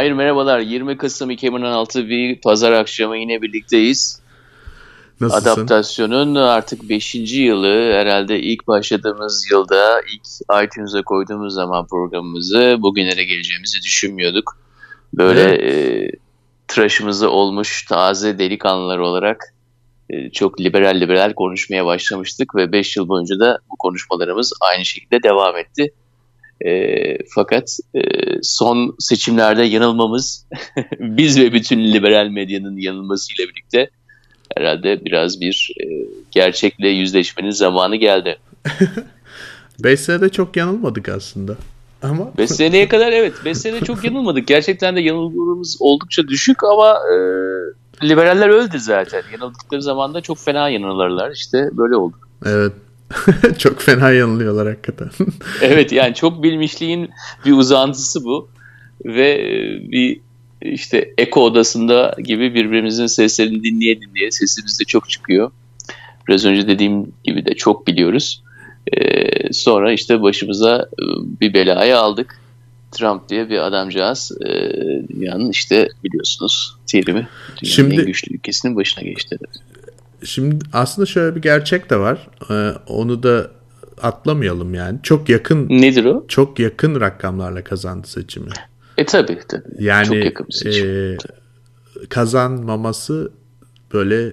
Mahir merhabalar. 20 Kasım 2016 bir pazar akşamı yine birlikteyiz. Nasılsın? Adaptasyonun artık 5. yılı herhalde ilk başladığımız yılda ilk iTunes'a koyduğumuz zaman programımızı bugünlere geleceğimizi düşünmüyorduk. Böyle evet. e, tıraşımızı olmuş taze delikanlılar olarak e, çok liberal liberal konuşmaya başlamıştık ve 5 yıl boyunca da bu konuşmalarımız aynı şekilde devam etti. E, fakat e, son seçimlerde yanılmamız biz ve bütün liberal medyanın yanılmasıyla birlikte herhalde biraz bir e, gerçekle yüzleşmenin zamanı geldi. 5 senede çok yanılmadık aslında. Ama 5 seneye kadar evet 5 senede çok yanılmadık. Gerçekten de yanılgımız oldukça düşük ama e, liberaller öldü zaten. Yanıldıkları zaman da çok fena yanılırlar. İşte böyle oldu. Evet. çok fena yanılıyorlar hakikaten. evet yani çok bilmişliğin bir uzantısı bu. Ve e, bir işte eko odasında gibi birbirimizin seslerini dinleye dinleye sesimiz de çok çıkıyor. Biraz önce dediğim gibi de çok biliyoruz. Ee, sonra işte başımıza e, bir belayı aldık. Trump diye bir adamcağız e, dünyanın işte biliyorsunuz terimi dünyanın Şimdi, en güçlü ülkesinin başına geçti. Şimdi aslında şöyle bir gerçek de var. Ee, onu da atlamayalım yani. Çok yakın Nedir o? Çok yakın rakamlarla kazandı seçimi. E tabi tabi. Yani Çok yakın bir seçim. E, kazanmaması böyle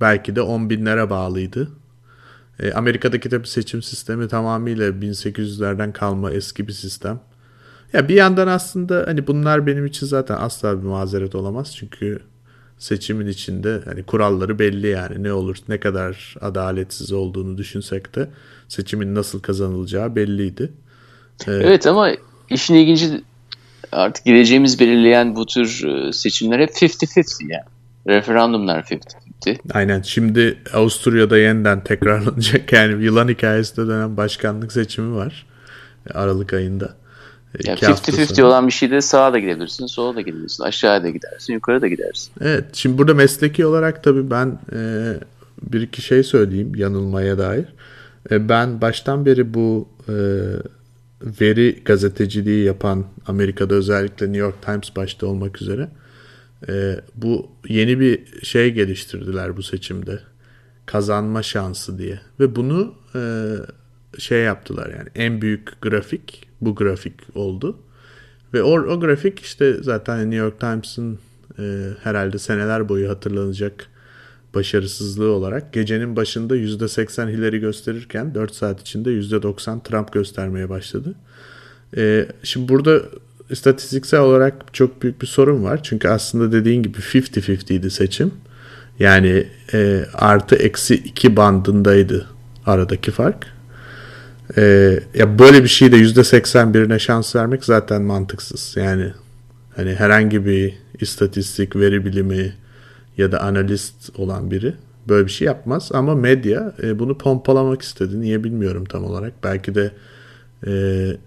belki de 10 binlere bağlıydı. E, Amerika'daki tabi seçim sistemi tamamıyla 1800'lerden kalma eski bir sistem. Ya bir yandan aslında hani bunlar benim için zaten asla bir mazeret olamaz. Çünkü seçimin içinde hani kuralları belli yani ne olur ne kadar adaletsiz olduğunu düşünsek de seçimin nasıl kazanılacağı belliydi. Ee, evet ama işin ilginci artık geleceğimiz belirleyen bu tür e, seçimler hep 50-50 yani. Referandumlar 50-50. Aynen. Şimdi Avusturya'da yeniden tekrarlanacak yani yılan hikayesinde dönen başkanlık seçimi var. Aralık ayında. Yani 50-50 olan bir şeyde sağa da gidebilirsin, sola da gidebilirsin, aşağıya da gidersin, yukarı da gidersin. Evet, şimdi burada mesleki olarak tabii ben e, bir iki şey söyleyeyim yanılmaya dair. E, ben baştan beri bu e, veri gazeteciliği yapan Amerika'da özellikle New York Times başta olmak üzere e, bu yeni bir şey geliştirdiler bu seçimde kazanma şansı diye ve bunu e, şey yaptılar yani en büyük grafik bu grafik oldu ve o, o grafik işte zaten New York Times'ın e, herhalde seneler boyu hatırlanacak başarısızlığı olarak gecenin başında %80 Hillary gösterirken 4 saat içinde %90 Trump göstermeye başladı. Ee, şimdi burada istatistiksel olarak çok büyük bir sorun var. Çünkü aslında dediğin gibi 50-50 idi seçim. Yani e, artı eksi 2 bandındaydı aradaki fark. E, ya böyle bir şeyde %81'ine şans vermek zaten mantıksız. Yani hani herhangi bir istatistik, veri bilimi, ya da analist olan biri böyle bir şey yapmaz. Ama medya e, bunu pompalamak istedi. Niye bilmiyorum tam olarak. Belki de e,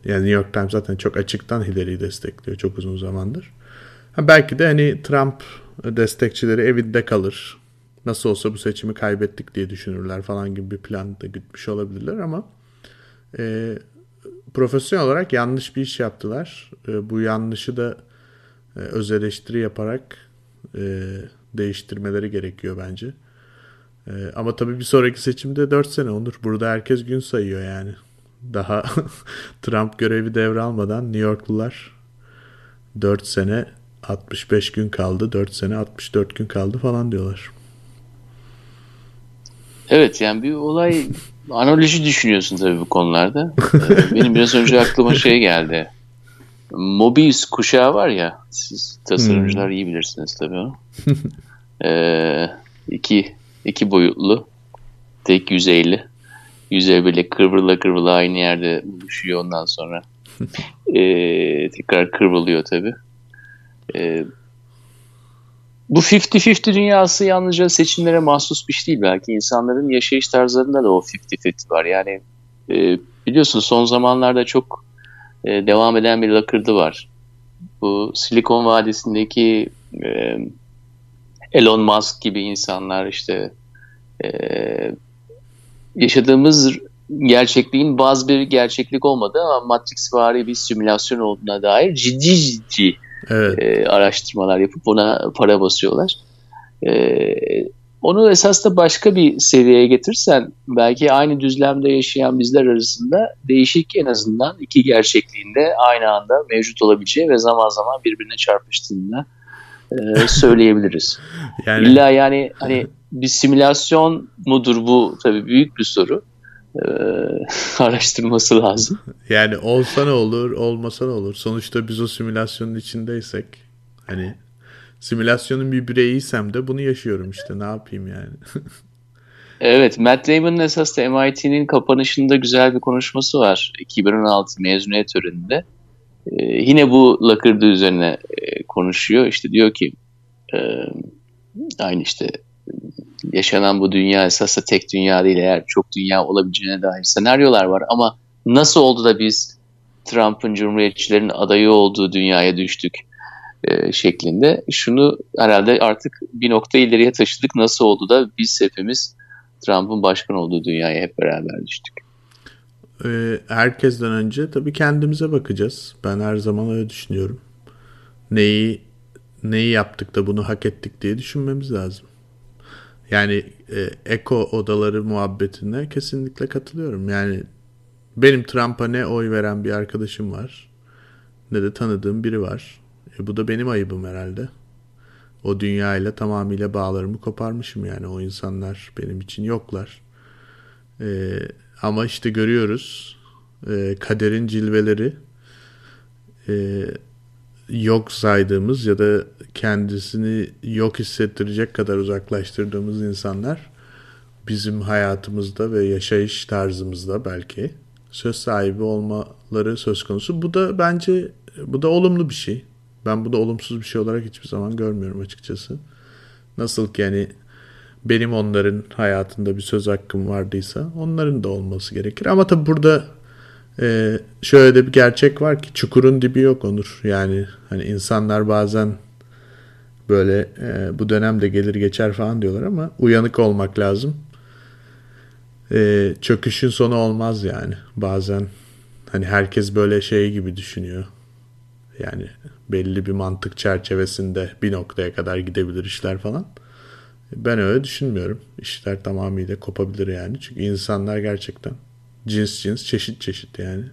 yani New York Times zaten çok açıktan Hillary'yi destekliyor çok uzun zamandır. Ha, belki de hani Trump destekçileri evinde kalır. Nasıl olsa bu seçimi kaybettik diye düşünürler falan gibi bir plan da gütmüş olabilirler ama e, profesyonel olarak yanlış bir iş yaptılar. E, bu yanlışı da e, öz eleştiri yaparak e, değiştirmeleri gerekiyor bence. Ee, ama tabii bir sonraki seçimde 4 sene olur. Burada herkes gün sayıyor yani. Daha Trump görevi devralmadan New Yorklular 4 sene 65 gün kaldı, 4 sene 64 gün kaldı falan diyorlar. Evet yani bir olay analoji düşünüyorsun tabii bu konularda. Ee, benim biraz önce aklıma şey geldi. Mobius kuşağı var ya, siz tasarımcılar hmm. iyi bilirsiniz tabii onu. ee, iki, iki boyutlu, tek yüzeyli. Yüzey böyle kıvrıla kıvrıla aynı yerde buluşuyor ondan sonra. ee, tekrar kıvrılıyor tabii. Ee, bu 50-50 dünyası yalnızca seçimlere mahsus bir şey değil. Belki insanların yaşayış tarzlarında da o 50-50 var. Yani e, biliyorsun son zamanlarda çok e, devam eden bir lakırdı var. Bu Silikon Vadisi'ndeki e, Elon Musk gibi insanlar işte e, yaşadığımız gerçekliğin bazı bir gerçeklik olmadığı ama Matrix vari bir simülasyon olduğuna dair ciddi ciddi evet. e, araştırmalar yapıp ona para basıyorlar. E, onu esas da başka bir seviyeye getirsen belki aynı düzlemde yaşayan bizler arasında değişik en azından iki gerçekliğinde aynı anda mevcut olabileceği ve zaman zaman birbirine çarpıştığında e, söyleyebiliriz. yani... İlla yani hani bir simülasyon mudur bu tabii büyük bir soru. Ee, araştırması lazım. Yani olsa ne olur, olmasa ne olur. Sonuçta biz o simülasyonun içindeysek hani simülasyonun bir bireyiysem de bunu yaşıyorum işte ne yapayım yani. evet Matt Damon'ın esas da MIT'nin kapanışında güzel bir konuşması var. 2016 mezuniyet töreninde. Ee, yine bu lakırdı üzerine e, konuşuyor. İşte diyor ki e, aynı işte yaşanan bu dünya esasında tek dünya değil eğer çok dünya olabileceğine dair senaryolar var ama nasıl oldu da biz Trump'ın Cumhuriyetçilerin adayı olduğu dünyaya düştük e, şeklinde. Şunu herhalde artık bir nokta ileriye taşıdık. Nasıl oldu da biz hepimiz Trump'ın başkan olduğu dünyaya hep beraber düştük. Ee, herkesten önce tabii kendimize bakacağız. Ben her zaman öyle düşünüyorum. Neyi neyi yaptık da bunu hak ettik diye düşünmemiz lazım. Yani e, eko odaları muhabbetine kesinlikle katılıyorum. Yani benim Trump'a ne oy veren bir arkadaşım var ne de tanıdığım biri var. E, bu da benim ayıbım herhalde. O dünyayla tamamıyla bağlarımı koparmışım yani o insanlar benim için yoklar. E, ama işte görüyoruz e, kaderin cilveleri e, yok saydığımız ya da kendisini yok hissettirecek kadar uzaklaştırdığımız insanlar bizim hayatımızda ve yaşayış tarzımızda belki söz sahibi olmaları söz konusu. Bu da bence bu da olumlu bir şey. Ben bu da olumsuz bir şey olarak hiçbir zaman görmüyorum açıkçası. Nasıl ki yani benim onların hayatında bir söz hakkım vardıysa onların da olması gerekir. Ama tabi burada e, şöyle de bir gerçek var ki çukurun dibi yok Onur. Yani hani insanlar bazen böyle e, bu dönemde gelir geçer falan diyorlar ama uyanık olmak lazım. E, çöküşün sonu olmaz yani. Bazen hani herkes böyle şey gibi düşünüyor. Yani belli bir mantık çerçevesinde bir noktaya kadar gidebilir işler falan. Ben öyle düşünmüyorum. İşler tamamıyla kopabilir yani. Çünkü insanlar gerçekten cins cins çeşit çeşit yani.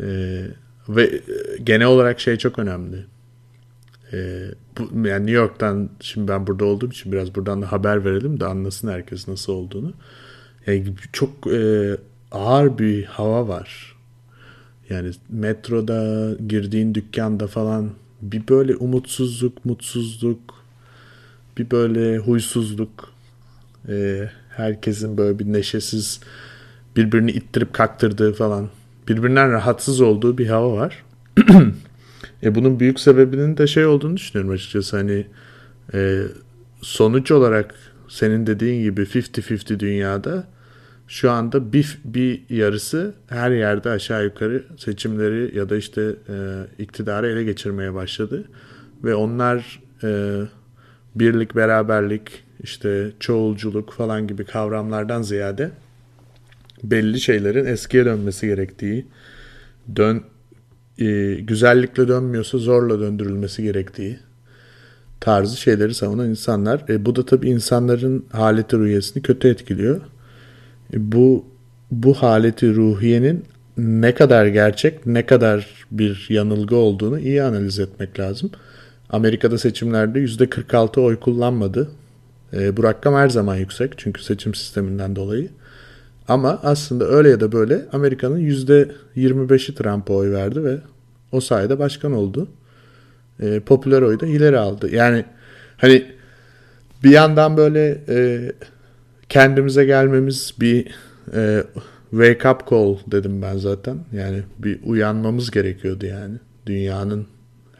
Ee, ve genel olarak şey çok önemli. Ee, bu, yani New York'tan şimdi ben burada olduğum için biraz buradan da haber verelim de anlasın herkes nasıl olduğunu. Yani çok e, ağır bir hava var. Yani metroda girdiğin dükkanda falan bir böyle umutsuzluk, mutsuzluk, bir böyle huysuzluk. E, herkesin böyle bir neşesiz birbirini ittirip kaktırdığı falan birbirinden rahatsız olduğu bir hava var. e bunun büyük sebebinin de şey olduğunu düşünüyorum açıkçası hani e, sonuç olarak senin dediğin gibi 50-50 dünyada şu anda bir, bir yarısı her yerde aşağı yukarı seçimleri ya da işte e, iktidarı ele geçirmeye başladı. Ve onlar e, birlik, beraberlik, işte çoğulculuk falan gibi kavramlardan ziyade belli şeylerin eskiye dönmesi gerektiği, dön e, güzellikle dönmüyorsa zorla döndürülmesi gerektiği tarzı şeyleri savunan insanlar. E, bu da tabii insanların haleti ruhiyesini kötü etkiliyor. E, bu bu haleti ruhiyenin ne kadar gerçek, ne kadar bir yanılgı olduğunu iyi analiz etmek lazım. Amerika'da seçimlerde %46 oy kullanmadı. E, bu rakam her zaman yüksek çünkü seçim sisteminden dolayı. Ama aslında öyle ya da böyle Amerika'nın %25'i Trump'a oy verdi ve o sayede başkan oldu. E, popüler oyu da ileri aldı. Yani hani bir yandan böyle e, kendimize gelmemiz bir e, wake up call dedim ben zaten. Yani bir uyanmamız gerekiyordu yani. Dünyanın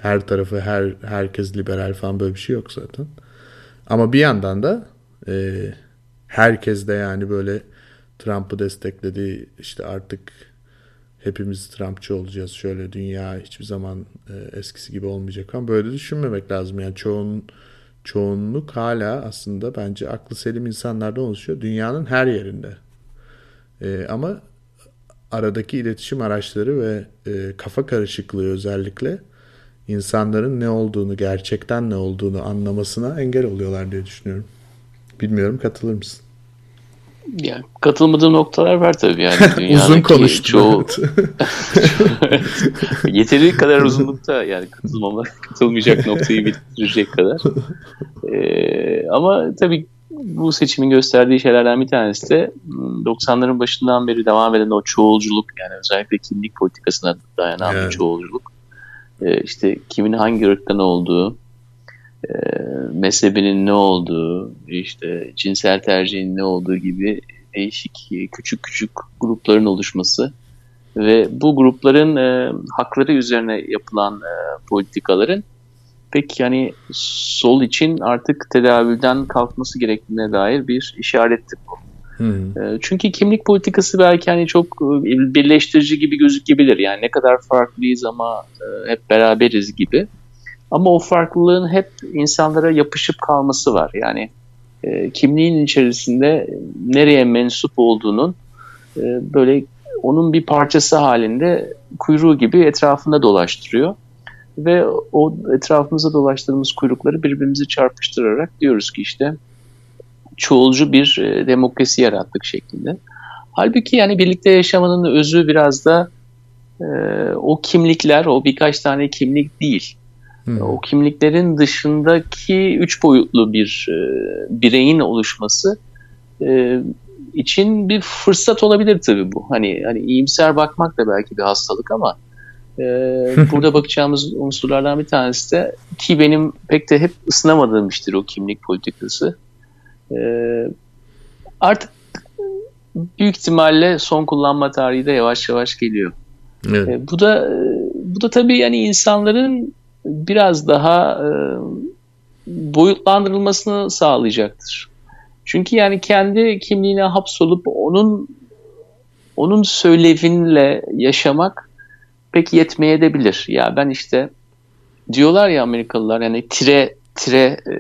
her tarafı her herkes liberal falan böyle bir şey yok zaten. Ama bir yandan da e, herkes de yani böyle Trump'ı destekledi. İşte artık hepimiz Trumpçı olacağız. Şöyle dünya hiçbir zaman e, eskisi gibi olmayacak ama böyle düşünmemek lazım. Yani çoğun çoğunluk hala aslında bence aklı selim insanlardan oluşuyor. Dünyanın her yerinde. E, ama aradaki iletişim araçları ve e, kafa karışıklığı özellikle insanların ne olduğunu, gerçekten ne olduğunu anlamasına engel oluyorlar diye düşünüyorum. Bilmiyorum katılır mısın? Yani katılmadığım noktalar var tabii yani. Uzun konuştum. Çoğu... Yeteri kadar uzunlukta yani katılmama, katılmayacak noktayı bitirecek kadar. Ee, ama tabii bu seçimin gösterdiği şeylerden bir tanesi de 90'ların başından beri devam eden o çoğulculuk yani özellikle kimlik politikasına dayanan evet. bir çoğulculuk. Ee, işte kimin hangi ırktan olduğu, e, mezhebinin ne olduğu, işte cinsel tercihin ne olduğu gibi değişik küçük küçük grupların oluşması ve bu grupların e, hakları üzerine yapılan e, politikaların pek yani sol için artık tedavülden kalkması gerektiğine dair bir işarettir bu. Hmm. Çünkü kimlik politikası belki hani çok birleştirici gibi gözükebilir. Yani ne kadar farklıyız ama hep beraberiz gibi. Ama o farklılığın hep insanlara yapışıp kalması var. Yani e, kimliğin içerisinde nereye mensup olduğunun e, böyle onun bir parçası halinde kuyruğu gibi etrafında dolaştırıyor. Ve o etrafımıza dolaştırdığımız kuyrukları birbirimizi çarpıştırarak diyoruz ki işte çoğulcu bir e, demokrasi yarattık şeklinde. Halbuki yani birlikte yaşamanın özü biraz da e, o kimlikler, o birkaç tane kimlik değil. Hmm. O kimliklerin dışındaki üç boyutlu bir e, bireyin oluşması e, için bir fırsat olabilir tabii bu. Hani hani iyimser bakmak da belki bir hastalık ama e, burada bakacağımız unsurlardan bir tanesi de ki benim pek de hep ısınamadığım iştir o kimlik politikası. E, artık büyük ihtimalle son kullanma tarihi de yavaş yavaş geliyor. Evet. E, bu da bu da tabii yani insanların biraz daha e, boyutlandırılmasını sağlayacaktır. Çünkü yani kendi kimliğine hapsolup onun onun söylevinle yaşamak pek yetmeyebilir. Ya ben işte diyorlar ya Amerikalılar yani tire tire e,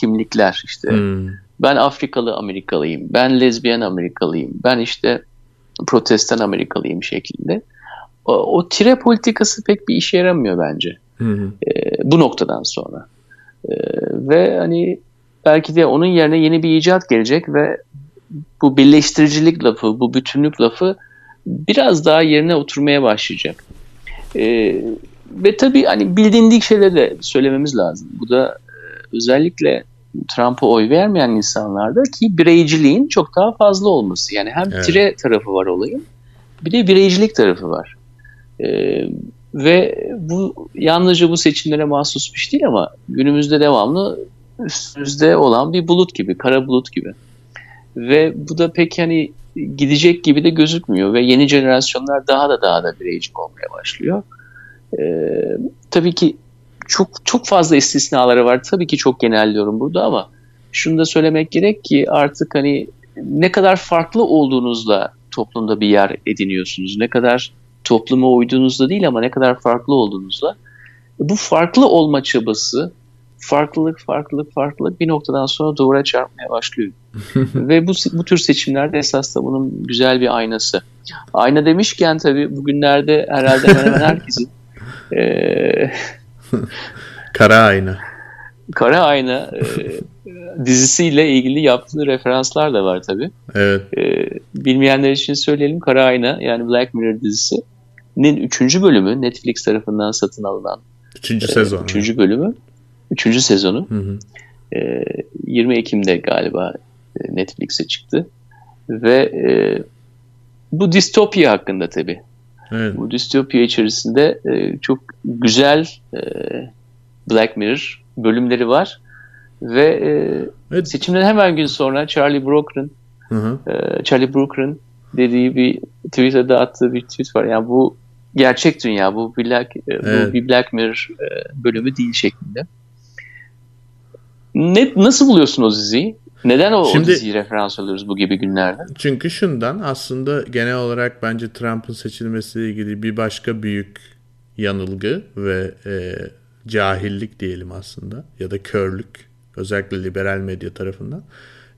kimlikler işte. Hmm. Ben Afrikalı Amerikalıyım, ben lezbiyen Amerikalıyım, ben işte protestan Amerikalıyım şeklinde. O, o tire politikası pek bir işe yaramıyor bence. Hı hı. E, bu noktadan sonra. E, ve hani belki de onun yerine yeni bir icat gelecek ve bu birleştiricilik lafı, bu bütünlük lafı biraz daha yerine oturmaya başlayacak. E, ve tabii hani bildiğindik şeyleri de söylememiz lazım. Bu da e, özellikle Trump'a oy vermeyen insanlarda ki bireyciliğin çok daha fazla olması. Yani hem evet. tire tarafı var olayın bir de bireycilik tarafı var. Ee, ve bu yalnızca bu seçimlere mahsus bir şey değil ama günümüzde devamlı üstümüzde olan bir bulut gibi, kara bulut gibi. Ve bu da pek hani gidecek gibi de gözükmüyor ve yeni jenerasyonlar daha da daha da bireyci olmaya başlıyor. Ee, tabii ki çok çok fazla istisnaları var. Tabii ki çok genelliyorum burada ama şunu da söylemek gerek ki artık hani ne kadar farklı olduğunuzla toplumda bir yer ediniyorsunuz. Ne kadar topluma uyduğunuzda değil ama ne kadar farklı olduğunuzla. Bu farklı olma çabası, farklılık, farklılık, farklılık bir noktadan sonra duvara çarpmaya başlıyor. Ve bu, bu tür seçimlerde esas da bunun güzel bir aynası. Ayna demişken tabii bugünlerde herhalde hemen hemen herkesin e, Kara Ayna. Kara Ayna e, dizisiyle ilgili yaptığı referanslar da var tabii. Evet. E, bilmeyenler için söyleyelim. Kara Ayna yani Black Mirror dizisi nin 3. bölümü Netflix tarafından satın alınan 3. sezon. 3. bölümü 3. sezonu hı hı. E, 20 Ekim'de galiba e, Netflix'e çıktı ve e, bu distopya hakkında tabi. Evet. Bu distopya içerisinde e, çok güzel e, Black Mirror bölümleri var ve e, evet. seçimden hemen gün sonra Charlie Brooker'ın e, Charlie Brooker'ın dediği bir Twitter'da attığı bir tweet var. Yani bu gerçek dünya bu Black, e, evet. bu bir Black Mirror e, bölümü değil şeklinde. Ne, nasıl buluyorsun o diziyi? Neden o, Şimdi, o diziyi referans alıyoruz bu gibi günlerde? Çünkü şundan aslında genel olarak bence Trump'ın seçilmesiyle ilgili bir başka büyük yanılgı ve e, cahillik diyelim aslında ya da körlük özellikle liberal medya tarafından.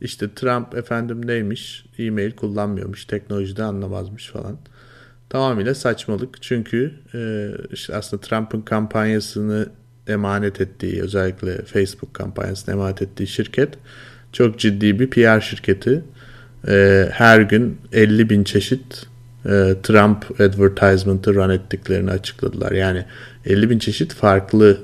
İşte Trump efendim neymiş? E-mail kullanmıyormuş, teknolojide anlamazmış falan. Tamamıyla saçmalık. Çünkü e, işte aslında Trump'ın kampanyasını emanet ettiği, özellikle Facebook kampanyasını emanet ettiği şirket çok ciddi bir PR şirketi. E, her gün 50 bin çeşit e, Trump advertisement'ı run ettiklerini açıkladılar. Yani 50 bin çeşit farklı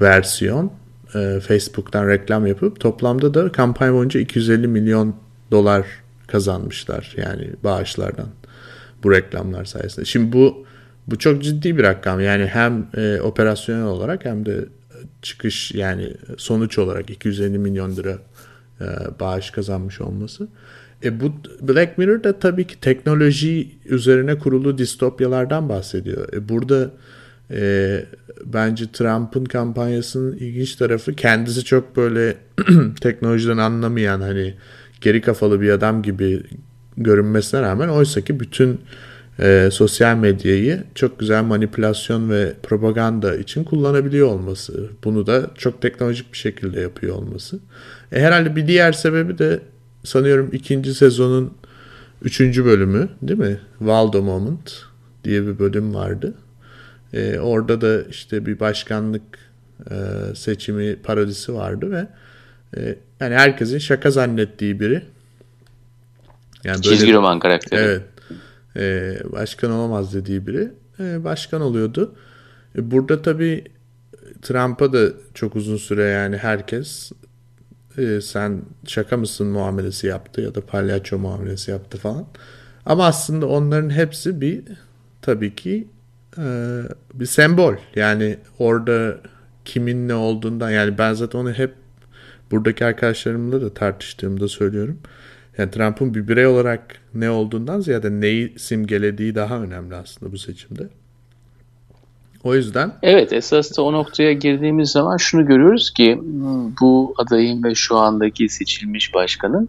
versiyon e, Facebook'tan reklam yapıp toplamda da kampanya boyunca 250 milyon dolar kazanmışlar yani bağışlardan bu reklamlar sayesinde. Şimdi bu bu çok ciddi bir rakam yani hem e, operasyonel olarak hem de çıkış yani sonuç olarak 250 milyon lira e, bağış kazanmış olması. E bu Black Mirror da tabii ki teknoloji üzerine kurulu distopyalardan bahsediyor. E burada e, bence Trump'ın kampanyasının ilginç tarafı kendisi çok böyle teknolojiden anlamayan hani geri kafalı bir adam gibi görünmesine rağmen oysa ki bütün e, sosyal medyayı çok güzel manipülasyon ve propaganda için kullanabiliyor olması. Bunu da çok teknolojik bir şekilde yapıyor olması. E, herhalde bir diğer sebebi de sanıyorum ikinci sezonun üçüncü bölümü değil mi? Waldo Moment diye bir bölüm vardı. E, orada da işte bir başkanlık e, seçimi parodisi vardı ve e, yani herkesin şaka zannettiği biri. Yani böyle, Çizgi roman karakteri. Evet. E, başkan olamaz dediği biri e, başkan oluyordu. E, burada tabii Trump'a da çok uzun süre yani herkes e, sen şaka mısın muamelesi yaptı ya da palyaço muamelesi yaptı falan. Ama aslında onların hepsi bir tabii ki e, bir sembol. Yani orada kimin ne olduğundan yani ben zaten onu hep buradaki arkadaşlarımla da tartıştığımda söylüyorum. Yani Trump'ın bir birey olarak ne olduğundan ziyade neyi simgelediği daha önemli aslında bu seçimde. O yüzden... Evet esas da o noktaya girdiğimiz zaman şunu görüyoruz ki bu adayın ve şu andaki seçilmiş başkanın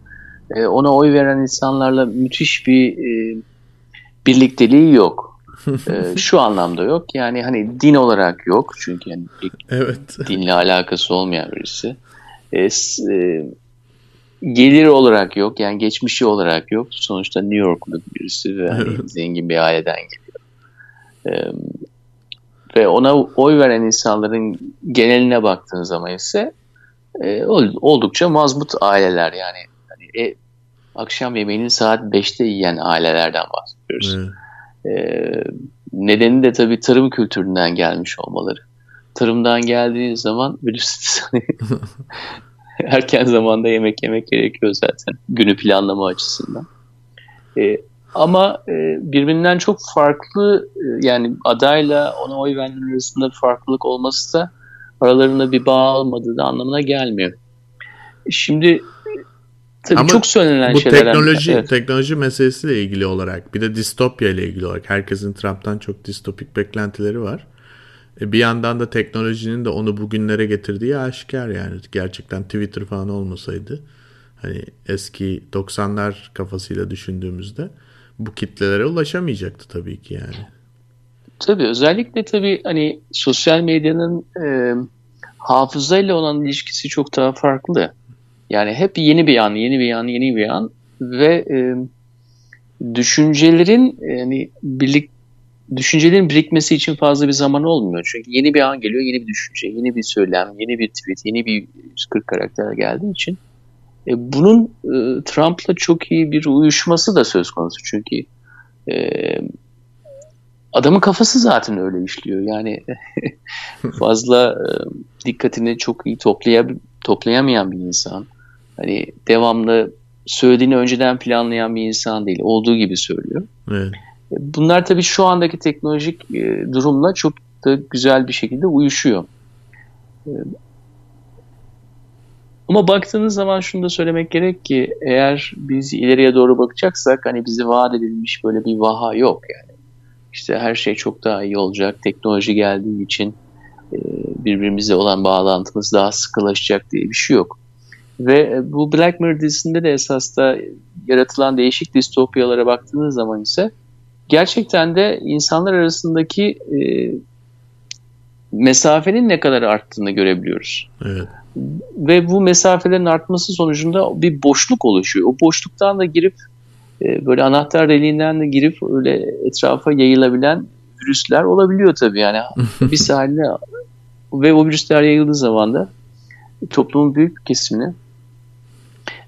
e, ona oy veren insanlarla müthiş bir e, birlikteliği yok. E, şu anlamda yok. Yani hani din olarak yok. Çünkü yani evet. dinle alakası olmayan birisi. Gelir olarak yok. Yani geçmişi olarak yok. Sonuçta New York'lu birisi ve hani zengin bir aileden geliyor ve ona oy veren insanların geneline baktığın zaman ise e, oldukça mazbut aileler yani. yani e, akşam yemeğini saat 5'te yiyen ailelerden bahsediyoruz. Evet. E, nedeni de tabii tarım kültüründen gelmiş olmaları. Tarımdan geldiği zaman bilirsiniz hani erken zamanda yemek yemek gerekiyor zaten günü planlama açısından. E, ama e, birbirinden çok farklı e, yani adayla ona oy verenler arasında bir farklılık olması da aralarında bir bağ olmadığı da anlamına gelmiyor. Şimdi tabii Ama çok söylenen bu şeylerden... teknoloji evet. teknoloji meselesiyle ilgili olarak bir de distopya ile ilgili olarak herkesin Trump'tan çok distopik beklentileri var. E, bir yandan da teknolojinin de onu bugünlere getirdiği aşikar yani. Gerçekten Twitter falan olmasaydı hani eski 90'lar kafasıyla düşündüğümüzde bu kitlelere ulaşamayacaktı tabii ki yani. Tabii özellikle tabii hani sosyal medyanın e, hafızayla olan ilişkisi çok daha farklı. Yani hep yeni bir an, yeni bir an, yeni bir an ve e, düşüncelerin yani birlik düşüncelerin birikmesi için fazla bir zaman olmuyor. Çünkü yeni bir an geliyor, yeni bir düşünce, yeni bir söylem, yeni bir tweet, yeni bir 140 karakter geldiği için e, bunun e, Trump'la çok iyi bir uyuşması da söz konusu çünkü e, adamın kafası zaten öyle işliyor. Yani fazla e, dikkatini çok iyi toplaya, toplayamayan bir insan. Hani devamlı söylediğini önceden planlayan bir insan değil. Olduğu gibi söylüyor. Evet. Bunlar tabii şu andaki teknolojik e, durumla çok da güzel bir şekilde uyuşuyor. E, ama baktığınız zaman şunu da söylemek gerek ki eğer biz ileriye doğru bakacaksak hani bize vaat edilmiş böyle bir vaha yok yani. İşte her şey çok daha iyi olacak. Teknoloji geldiği için e, birbirimize olan bağlantımız daha sıkılaşacak diye bir şey yok. Ve bu Black Mirror dizisinde de esas da yaratılan değişik distopyalara baktığınız zaman ise gerçekten de insanlar arasındaki e, mesafenin ne kadar arttığını görebiliyoruz. Evet. ve bu mesafelerin artması sonucunda bir boşluk oluşuyor. O boşluktan da girip e, böyle anahtar deliğinden de girip öyle etrafa yayılabilen virüsler olabiliyor tabii yani bir sahne ve o virüsler yayıldığı zaman da toplumun büyük bir kesimini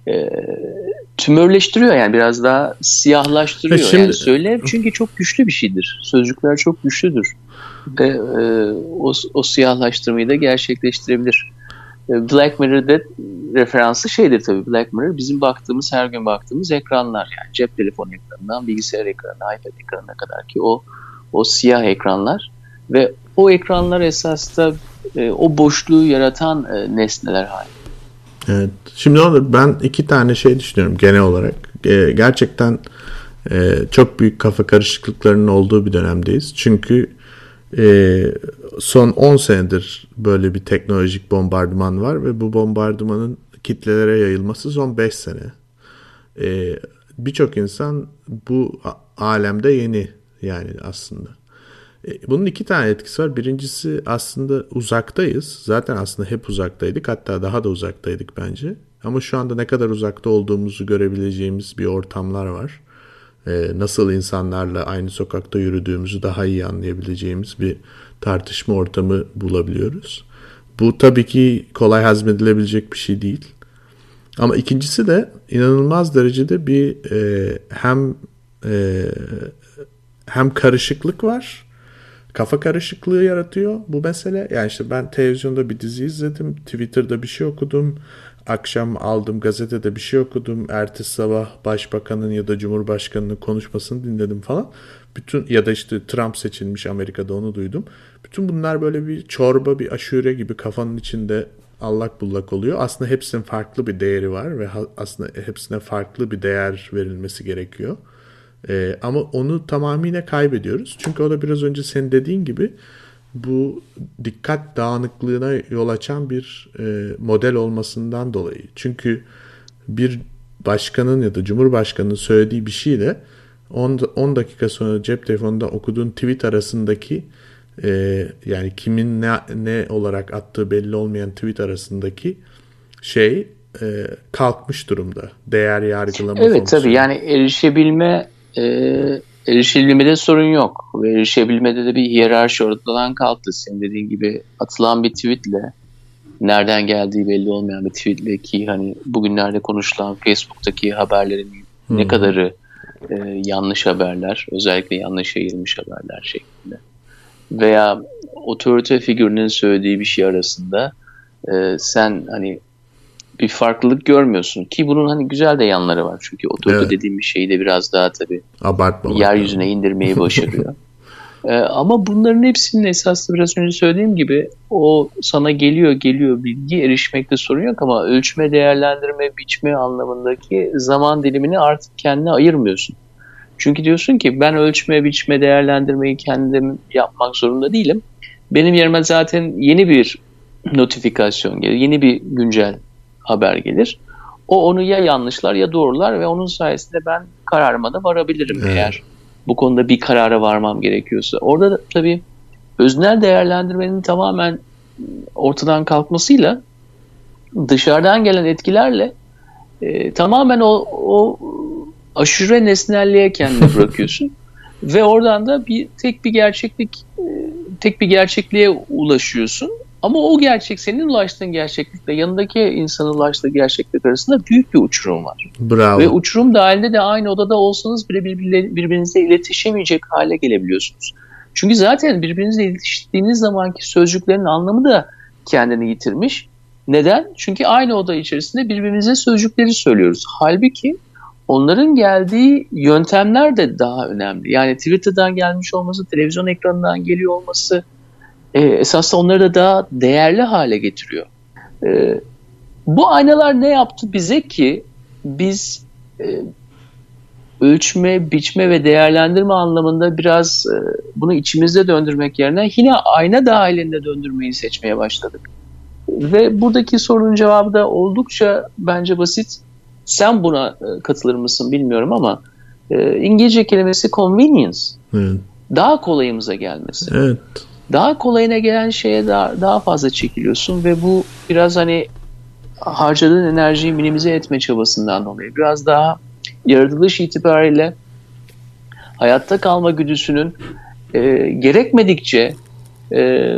e, tümörleştiriyor yani biraz daha siyahlaştırıyor. Şimdi, yani söyle çünkü çok güçlü bir şeydir. Sözcükler çok güçlüdür. Ve e, o, o siyahlaştırmayı da gerçekleştirebilir. E, Black Mirror'da referansı şeydir tabii Black Mirror bizim baktığımız her gün baktığımız ekranlar yani cep telefonu ekranından bilgisayar ekranına iPad ekranına kadar ki o o siyah ekranlar ve o ekranlar esas da e, o boşluğu yaratan e, nesneler hali. Evet. Şimdi olur ben iki tane şey düşünüyorum genel olarak. E, gerçekten e, çok büyük kafa karışıklıklarının olduğu bir dönemdeyiz. Çünkü e, son 10 senedir böyle bir teknolojik bombardıman var ve bu bombardımanın kitlelere yayılması son 5 sene. E, Birçok insan bu alemde yeni yani aslında. E, bunun iki tane etkisi var. Birincisi aslında uzaktayız. Zaten aslında hep uzaktaydık. Hatta daha da uzaktaydık bence. Ama şu anda ne kadar uzakta olduğumuzu görebileceğimiz bir ortamlar var. Ee, nasıl insanlarla aynı sokakta yürüdüğümüzü daha iyi anlayabileceğimiz bir tartışma ortamı bulabiliyoruz. Bu tabii ki kolay hazmedilebilecek bir şey değil. Ama ikincisi de inanılmaz derecede bir e, hem e, hem karışıklık var kafa karışıklığı yaratıyor bu mesele. Yani işte ben televizyonda bir dizi izledim, Twitter'da bir şey okudum, akşam aldım gazetede bir şey okudum, ertesi sabah başbakanın ya da cumhurbaşkanının konuşmasını dinledim falan. Bütün ya da işte Trump seçilmiş Amerika'da onu duydum. Bütün bunlar böyle bir çorba, bir aşure gibi kafanın içinde allak bullak oluyor. Aslında hepsinin farklı bir değeri var ve aslında hepsine farklı bir değer verilmesi gerekiyor. E, ama onu tamamıyla kaybediyoruz. Çünkü o da biraz önce senin dediğin gibi bu dikkat dağınıklığına yol açan bir e, model olmasından dolayı. Çünkü bir başkanın ya da cumhurbaşkanının söylediği bir şeyle 10, 10 dakika sonra cep telefonunda okuduğun tweet arasındaki e, yani kimin ne, ne olarak attığı belli olmayan tweet arasındaki şey e, kalkmış durumda. Değer yargılama Evet fonksiyonu. tabii yani erişebilme e, erişebilmede sorun yok. Ve erişebilmede de bir hiyerarşi ortadan kalktı. Senin dediğin gibi atılan bir tweetle nereden geldiği belli olmayan bir tweetle ki hani bugünlerde konuşulan Facebook'taki haberlerin hmm. ne kadarı e, yanlış haberler, özellikle yanlış yayılmış haberler şeklinde veya otorite figürünün söylediği bir şey arasında e, sen hani bir farklılık görmüyorsun ki bunun hani güzel de yanları var çünkü otorite evet. dediğim bir şeyi de biraz daha tabii Abartmamak yeryüzüne yani. indirmeyi başarıyor. ee, ama bunların hepsinin esaslı biraz önce söylediğim gibi o sana geliyor geliyor bilgi erişmekte sorun yok ama ölçme, değerlendirme, biçme anlamındaki zaman dilimini artık kendine ayırmıyorsun. Çünkü diyorsun ki ben ölçme, biçme, değerlendirmeyi kendim yapmak zorunda değilim. Benim yerime zaten yeni bir notifikasyon gelir, yeni bir güncel haber gelir. O onu ya yanlışlar ya doğrular ve onun sayesinde ben kararıma da varabilirim evet. eğer bu konuda bir karara varmam gerekiyorsa. Orada da, tabii öznel değerlendirmenin tamamen ortadan kalkmasıyla dışarıdan gelen etkilerle e, tamamen o, o aşure nesnelliğe kendini bırakıyorsun. Ve oradan da bir tek bir gerçeklik e, tek bir gerçekliğe ulaşıyorsun ama o gerçek senin ulaştığın gerçeklikle yanındaki insanın ulaştığı gerçeklik arasında büyük bir uçurum var. Bravo. Ve uçurum dahilinde de aynı odada olsanız bile birbirinizle iletişemeyecek hale gelebiliyorsunuz. Çünkü zaten birbirinizle iletiştiğiniz zamanki sözcüklerin anlamı da kendini yitirmiş. Neden? Çünkü aynı oda içerisinde birbirimize sözcükleri söylüyoruz. Halbuki onların geldiği yöntemler de daha önemli. Yani Twitter'dan gelmiş olması, televizyon ekranından geliyor olması, e, esasında onları da daha değerli hale getiriyor. E, bu aynalar ne yaptı bize ki biz e, ölçme, biçme ve değerlendirme anlamında biraz e, bunu içimizde döndürmek yerine yine ayna dahilinde döndürmeyi seçmeye başladık. Ve buradaki sorunun cevabı da oldukça bence basit. Sen buna e, katılır mısın bilmiyorum ama e, İngilizce kelimesi convenience. Evet. Daha kolayımıza gelmesi. Evet daha kolayına gelen şeye daha, daha fazla çekiliyorsun ve bu biraz hani harcadığın enerjiyi minimize etme çabasından dolayı biraz daha yaratılış itibariyle hayatta kalma güdüsünün e, gerekmedikçe e,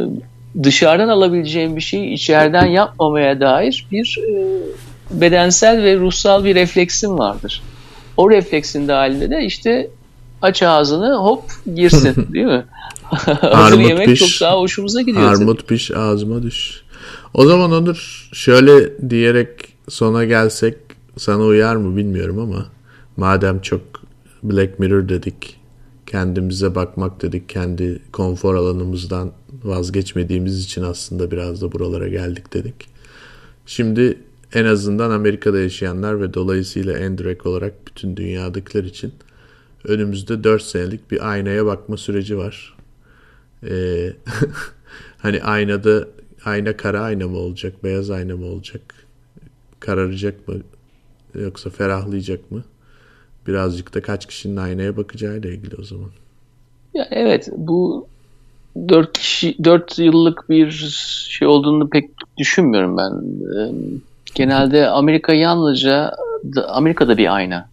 dışarıdan alabileceğin bir şeyi içeriden yapmamaya dair bir e, bedensel ve ruhsal bir refleksin vardır. O refleksin dahilinde de işte aç ağzını hop girsin değil mi? Hazır yemek piş, çok daha hoşumuza gidiyor. Armut piş ağzıma düş. O zaman Onur şöyle diyerek sona gelsek sana uyar mı bilmiyorum ama madem çok Black Mirror dedik kendimize bakmak dedik kendi konfor alanımızdan vazgeçmediğimiz için aslında biraz da buralara geldik dedik. Şimdi en azından Amerika'da yaşayanlar ve dolayısıyla en direkt olarak bütün dünyadakiler için önümüzde 4 senelik bir aynaya bakma süreci var. Ee, hani aynada ayna kara ayna mı olacak, beyaz ayna mı olacak? Kararacak mı yoksa ferahlayacak mı? Birazcık da kaç kişinin aynaya bakacağıyla ilgili o zaman. Ya evet bu 4 kişi 4 yıllık bir şey olduğunu pek düşünmüyorum ben. Genelde Amerika yalnızca Amerika'da bir ayna.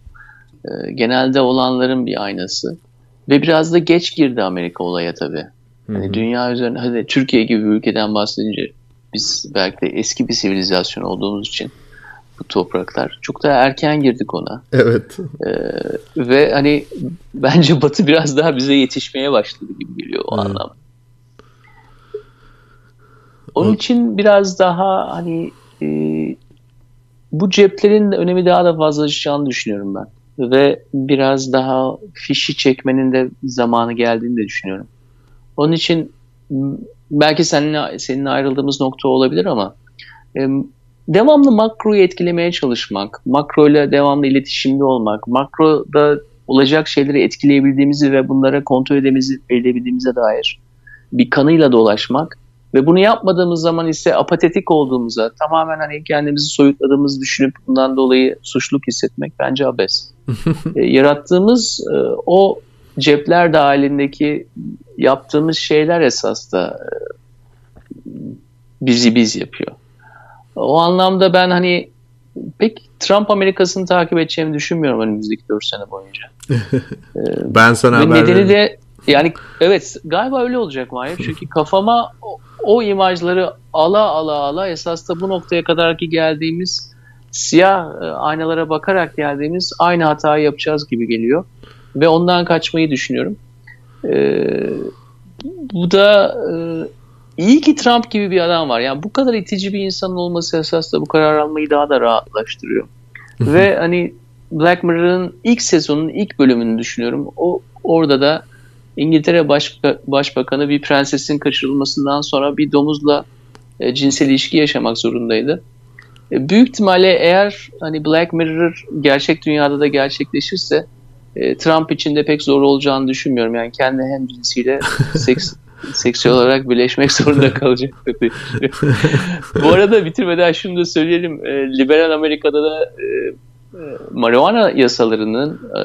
Genelde olanların bir aynası. Ve biraz da geç girdi Amerika olaya tabii. Hani dünya üzerinde hadi Türkiye gibi bir ülkeden bahsedince biz belki de eski bir sivilizasyon olduğumuz için bu topraklar çok daha erken girdik ona. Evet. Ee, ve hani bence Batı biraz daha bize yetişmeye başladı gibi geliyor o evet. anlamda. Onun o... için biraz daha hani e, bu ceplerin önemi daha da fazlalaşacağını düşünüyorum ben. Ve biraz daha fişi çekmenin de zamanı geldiğini de düşünüyorum. Onun için belki seninle, seninle ayrıldığımız nokta olabilir ama e, devamlı makroyu etkilemeye çalışmak, makro ile devamlı iletişimde olmak, makroda olacak şeyleri etkileyebildiğimizi ve bunlara kontrol edebildiğimize dair bir kanıyla dolaşmak ve bunu yapmadığımız zaman ise apatetik olduğumuza, tamamen hani kendimizi soyutladığımızı düşünüp bundan dolayı suçluluk hissetmek bence abes. e, yarattığımız e, o cepler dahilindeki yaptığımız şeyler esas da e, bizi biz yapıyor. O anlamda ben hani pek Trump Amerika'sını takip edeceğimi düşünmüyorum önümüzdeki 4 sene boyunca. Ben sana haber nedeni de yani evet galiba öyle olacak Mahir. Çünkü kafama o, o imajları ala ala ala esas da bu noktaya kadar ki geldiğimiz siyah e, aynalara bakarak geldiğimiz aynı hatayı yapacağız gibi geliyor. Ve ondan kaçmayı düşünüyorum. Ee, bu da e, iyi ki Trump gibi bir adam var. Yani bu kadar itici bir insanın olması esas da bu karar almayı daha da rahatlaştırıyor. Ve hani Black Mirror'ın ilk sezonun ilk bölümünü düşünüyorum. O orada da İngiltere Başka, Başbakanı bir prensesin kaçırılmasından sonra bir domuzla e, cinsel ilişki yaşamak zorundaydı. E, büyük ihtimalle eğer hani Black Mirror gerçek dünyada da gerçekleşirse e, Trump için de pek zor olacağını düşünmüyorum. Yani kendi hem cinsiyle seks seksüel olarak birleşmek zorunda kalacak. Bu arada bitirmeden şunu da söyleyelim. E, liberal Amerika'da da e, e marijuana yasalarının e,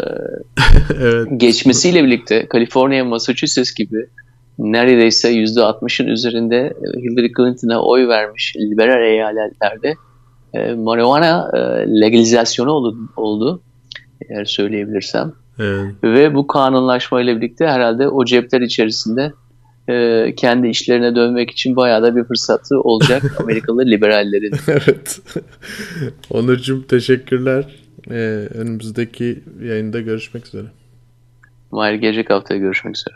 evet. geçmesiyle birlikte Kaliforniya, Massachusetts gibi neredeyse %60'ın üzerinde Hillary Clinton'a oy vermiş liberal eyaletlerde e, marijuana e, legalizasyonu oldu, oldu eğer söyleyebilirsem. Evet. Ve bu kanunlaşmayla birlikte herhalde o cepler içerisinde e, kendi işlerine dönmek için bayağı da bir fırsatı olacak Amerikalı liberallerin. evet. Onurcuğum teşekkürler. Ee, önümüzdeki yayında görüşmek üzere. Mahir gelecek haftaya görüşmek üzere.